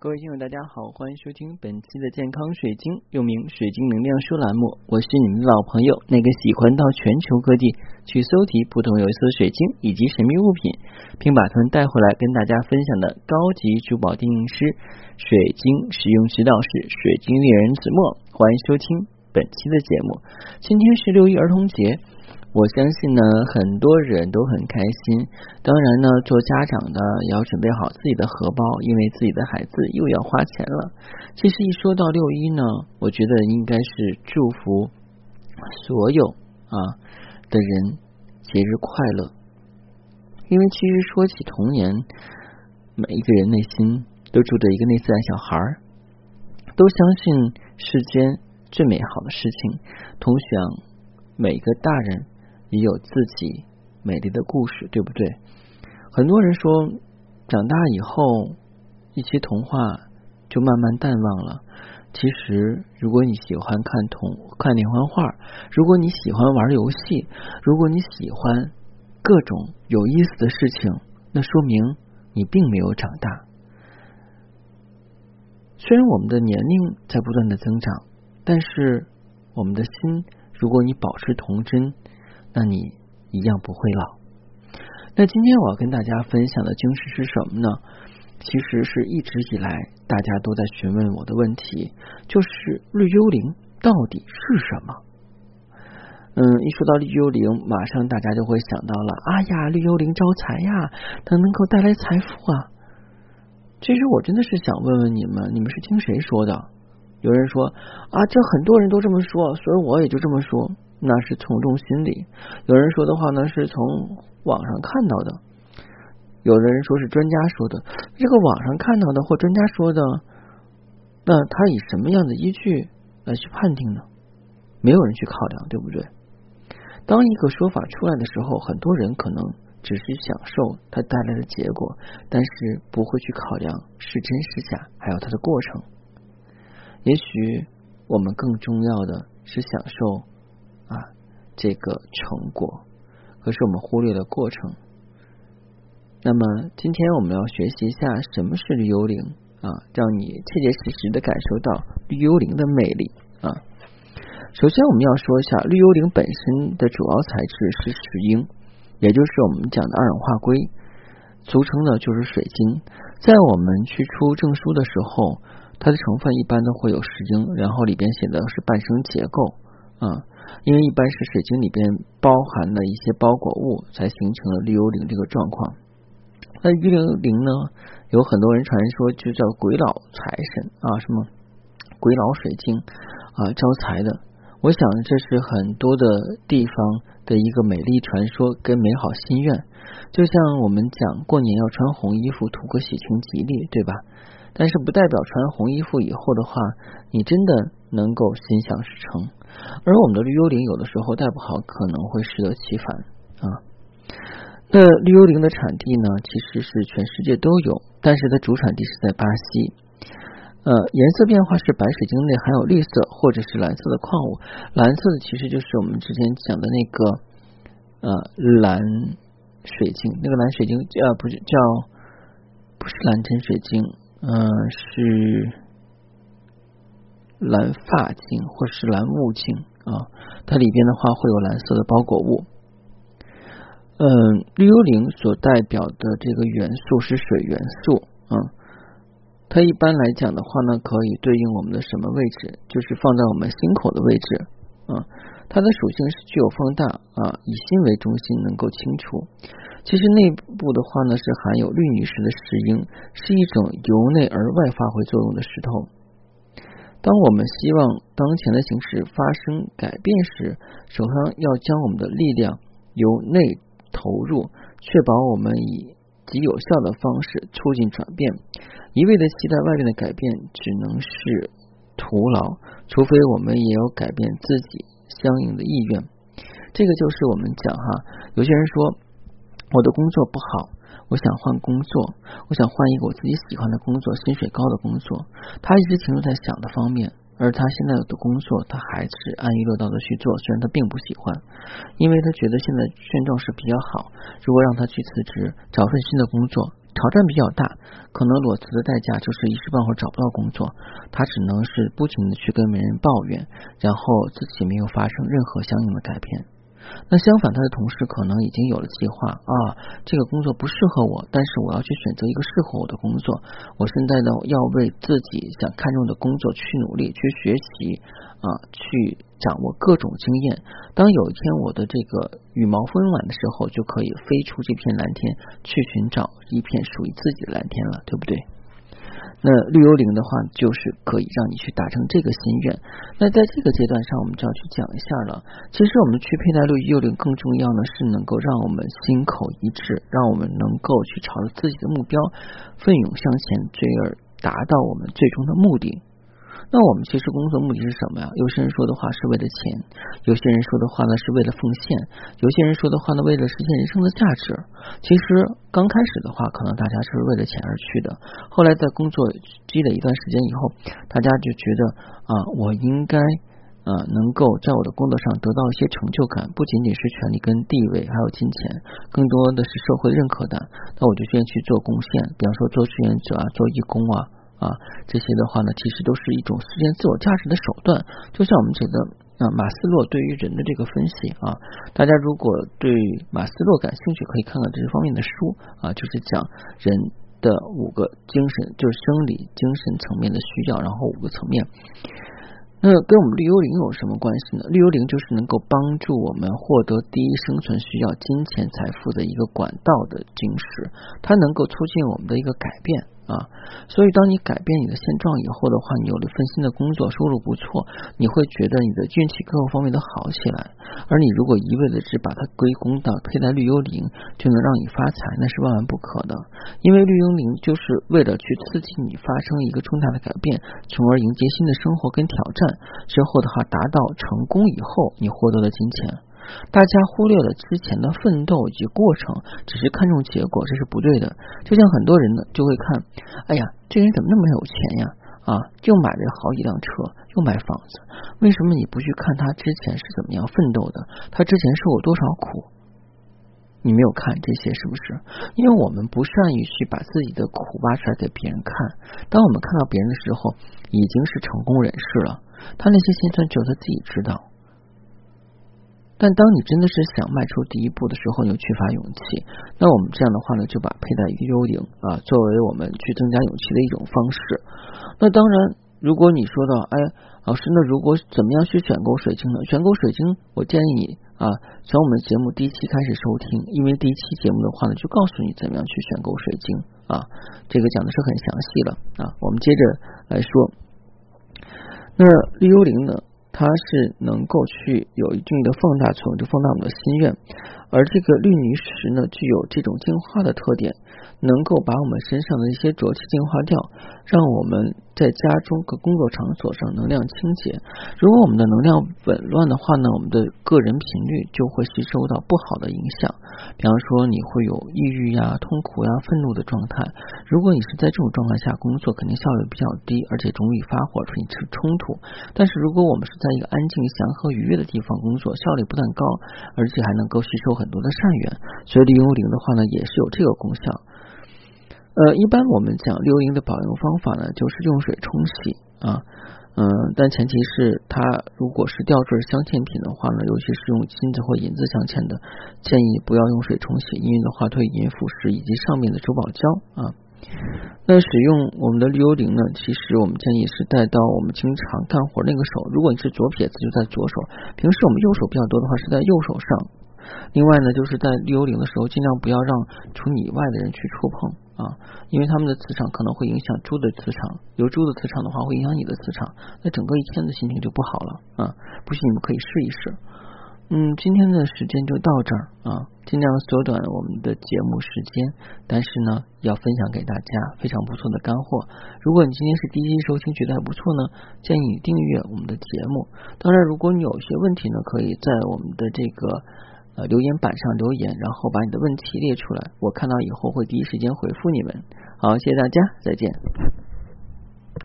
各位听友，大家好，欢迎收听本期的健康水晶，又名水晶能量书栏目。我是你们的老朋友，那个喜欢到全球各地去搜集不同有色水晶以及神秘物品，并把它们带回来跟大家分享的高级珠宝定影师、水晶使用指导师、水晶猎人子墨。欢迎收听本期的节目。今天是六一儿童节。我相信呢，很多人都很开心。当然呢，做家长的也要准备好自己的荷包，因为自己的孩子又要花钱了。其实一说到六一呢，我觉得应该是祝福所有啊的人节日快乐。因为其实说起童年，每一个人内心都住着一个内在小孩儿，都相信世间最美好的事情，同享每个大人。也有自己美丽的故事，对不对？很多人说，长大以后一些童话就慢慢淡忘了。其实，如果你喜欢看童看连环画，如果你喜欢玩游戏，如果你喜欢各种有意思的事情，那说明你并没有长大。虽然我们的年龄在不断的增长，但是我们的心，如果你保持童真。那你一样不会老。那今天我要跟大家分享的晶石是什么呢？其实是一直以来大家都在询问我的问题，就是绿幽灵到底是什么？嗯，一说到绿幽灵，马上大家就会想到了，哎呀，绿幽灵招财呀，它能够带来财富啊。其实我真的是想问问你们，你们是听谁说的？有人说啊，这很多人都这么说，所以我也就这么说。那是从众心理，有人说的话呢，是从网上看到的；有的人说是专家说的。这个网上看到的或专家说的，那他以什么样的依据来去判定呢？没有人去考量，对不对？当一个说法出来的时候，很多人可能只是享受它带来的结果，但是不会去考量是真是假，还有它的过程。也许我们更重要的是享受。这个成果，可是我们忽略了过程。那么，今天我们要学习一下什么是绿幽灵啊，让你切切实实的感受到绿幽灵的魅力啊。首先，我们要说一下绿幽灵本身的主要材质是石英，也就是我们讲的二氧化硅，俗称的就是水晶。在我们去出证书的时候，它的成分一般都会有石英，然后里边写的是半生结构啊。因为一般是水晶里边包含了一些包裹物，才形成了绿幽灵这个状况。那绿幽灵呢，有很多人传说就叫鬼佬财神啊，什么鬼佬水晶啊，招财的。我想这是很多的地方的一个美丽传说跟美好心愿。就像我们讲过年要穿红衣服，图个喜庆吉利，对吧？但是不代表穿红衣服以后的话，你真的能够心想事成。而我们的绿幽灵有的时候带不好，可能会适得其反啊。那绿幽灵的产地呢，其实是全世界都有，但是它主产地是在巴西。呃，颜色变化是白水晶内含有绿色或者是蓝色的矿物，蓝色的其实就是我们之前讲的那个呃蓝水晶，那个蓝水晶叫不是叫不是蓝针水晶。嗯，是蓝发晶或是蓝木晶啊，它里边的话会有蓝色的包裹物。嗯，绿幽灵所代表的这个元素是水元素啊，它一般来讲的话呢，可以对应我们的什么位置？就是放在我们心口的位置啊。它的属性是具有放大啊，以心为中心，能够清除。其实内部的话呢，是含有绿女石的石英，是一种由内而外发挥作用的石头。当我们希望当前的形势发生改变时，首先要将我们的力量由内投入，确保我们以极有效的方式促进转变。一味的期待外面的改变，只能是徒劳，除非我们也有改变自己相应的意愿。这个就是我们讲哈，有些人说。我的工作不好，我想换工作，我想换一个我自己喜欢的工作，薪水高的工作。他一直停留在想的方面，而他现在的工作，他还是安于乐道的去做，虽然他并不喜欢，因为他觉得现在现状是比较好。如果让他去辞职，找份新的工作，挑战比较大，可能裸辞的代价就是一时半会儿找不到工作，他只能是不停的去跟别人抱怨，然后自己没有发生任何相应的改变。那相反，他的同事可能已经有了计划啊，这个工作不适合我，但是我要去选择一个适合我的工作。我现在呢，要为自己想看重的工作去努力，去学习啊，去掌握各种经验。当有一天我的这个羽毛丰满的时候，就可以飞出这片蓝天，去寻找一片属于自己的蓝天了，对不对？那绿幽灵的话，就是可以让你去达成这个心愿。那在这个阶段上，我们就要去讲一下了。其实我们去佩戴绿幽灵，更重要呢是能够让我们心口一致，让我们能够去朝着自己的目标奋勇向前追，而达到我们最终的目的。那我们其实工作目的是什么呀？有些人说的话是为了钱，有些人说的话呢是为了奉献，有些人说的话呢为了实现人生的价值。其实刚开始的话，可能大家是为了钱而去的，后来在工作积累一段时间以后，大家就觉得啊，我应该啊能够在我的工作上得到一些成就感，不仅仅是权利跟地位，还有金钱，更多的是社会认可感。那我就愿意去做贡献，比方说做志愿者啊，做义工啊。啊，这些的话呢，其实都是一种实现自我价值的手段。就像我们觉得啊，马斯洛对于人的这个分析啊，大家如果对马斯洛感兴趣，可以看看这方面的书啊，就是讲人的五个精神，就是生理、精神层面的需要，然后五个层面。那跟我们绿幽灵有什么关系呢？绿幽灵就是能够帮助我们获得第一生存需要金钱财富的一个管道的晶石，它能够促进我们的一个改变。啊，所以当你改变你的现状以后的话，你有了份新的工作，收入不错，你会觉得你的运气各个方面都好起来。而你如果一味的只把它归功到佩戴绿幽灵就能让你发财，那是万万不可的。因为绿幽灵就是为了去刺激你发生一个重大的改变，从而迎接新的生活跟挑战。之后的话，达到成功以后，你获得了金钱。大家忽略了之前的奋斗以及过程，只是看重结果，这是不对的。就像很多人呢，就会看，哎呀，这人怎么那么有钱呀？啊，又买了好几辆车，又买房子，为什么你不去看他之前是怎么样奋斗的？他之前受过多少苦？你没有看这些是不是？因为我们不善于去把自己的苦挖出来给别人看。当我们看到别人的时候，已经是成功人士了。他那些心酸，只有他自己知道。但当你真的是想迈出第一步的时候，你又缺乏勇气。那我们这样的话呢，就把佩戴幽灵啊作为我们去增加勇气的一种方式。那当然，如果你说到，哎，老师，那如果怎么样去选购水晶呢？选购水晶，我建议你啊，从我们节目第一期开始收听，因为第一期节目的话呢，就告诉你怎么样去选购水晶啊，这个讲的是很详细了啊。我们接着来说，那绿幽灵呢？它是能够去有一定的放大作用，就放大我们的心愿。而这个绿泥石呢，具有这种净化的特点，能够把我们身上的一些浊气净化掉，让我们在家中和工作场所上能量清洁。如果我们的能量紊乱的话呢，我们的个人频率就会吸收到不好的影响。比方说，你会有抑郁呀、痛苦呀、愤怒的状态。如果你是在这种状态下工作，肯定效率比较低，而且容易发火、出现冲突。但是如果我们是在一个安静、祥和、愉悦的地方工作，效率不但高，而且还能够吸收。很多的善缘，所以绿幽灵的话呢，也是有这个功效。呃，一般我们讲绿幽灵的保养方法呢，就是用水冲洗啊，嗯，但前提是它如果是吊坠镶嵌品的话呢，尤其是用金子或银子镶嵌的，建议不要用水冲洗，因为的话会引腐蚀以及上面的珠宝胶啊。那使用我们的绿幽灵呢？其实我们建议是带到我们经常干活那个手。如果你是左撇子，就在左手；平时我们右手比较多的话，是在右手上。另外呢，就是在绿幽灵的时候，尽量不要让除你以外的人去触碰啊，因为他们的磁场可能会影响猪的磁场，有猪的磁场的话，会影响你的磁场，那整个一天的心情就不好了啊。不信你们可以试一试。嗯，今天的时间就到这儿啊，尽量缩短我们的节目时间，但是呢，要分享给大家非常不错的干货。如果你今天是第一期收听，觉得还不错呢，建议你订阅我们的节目。当然，如果你有些问题呢，可以在我们的这个。留言板上留言，然后把你的问题列出来，我看到以后会第一时间回复你们。好，谢谢大家，再见。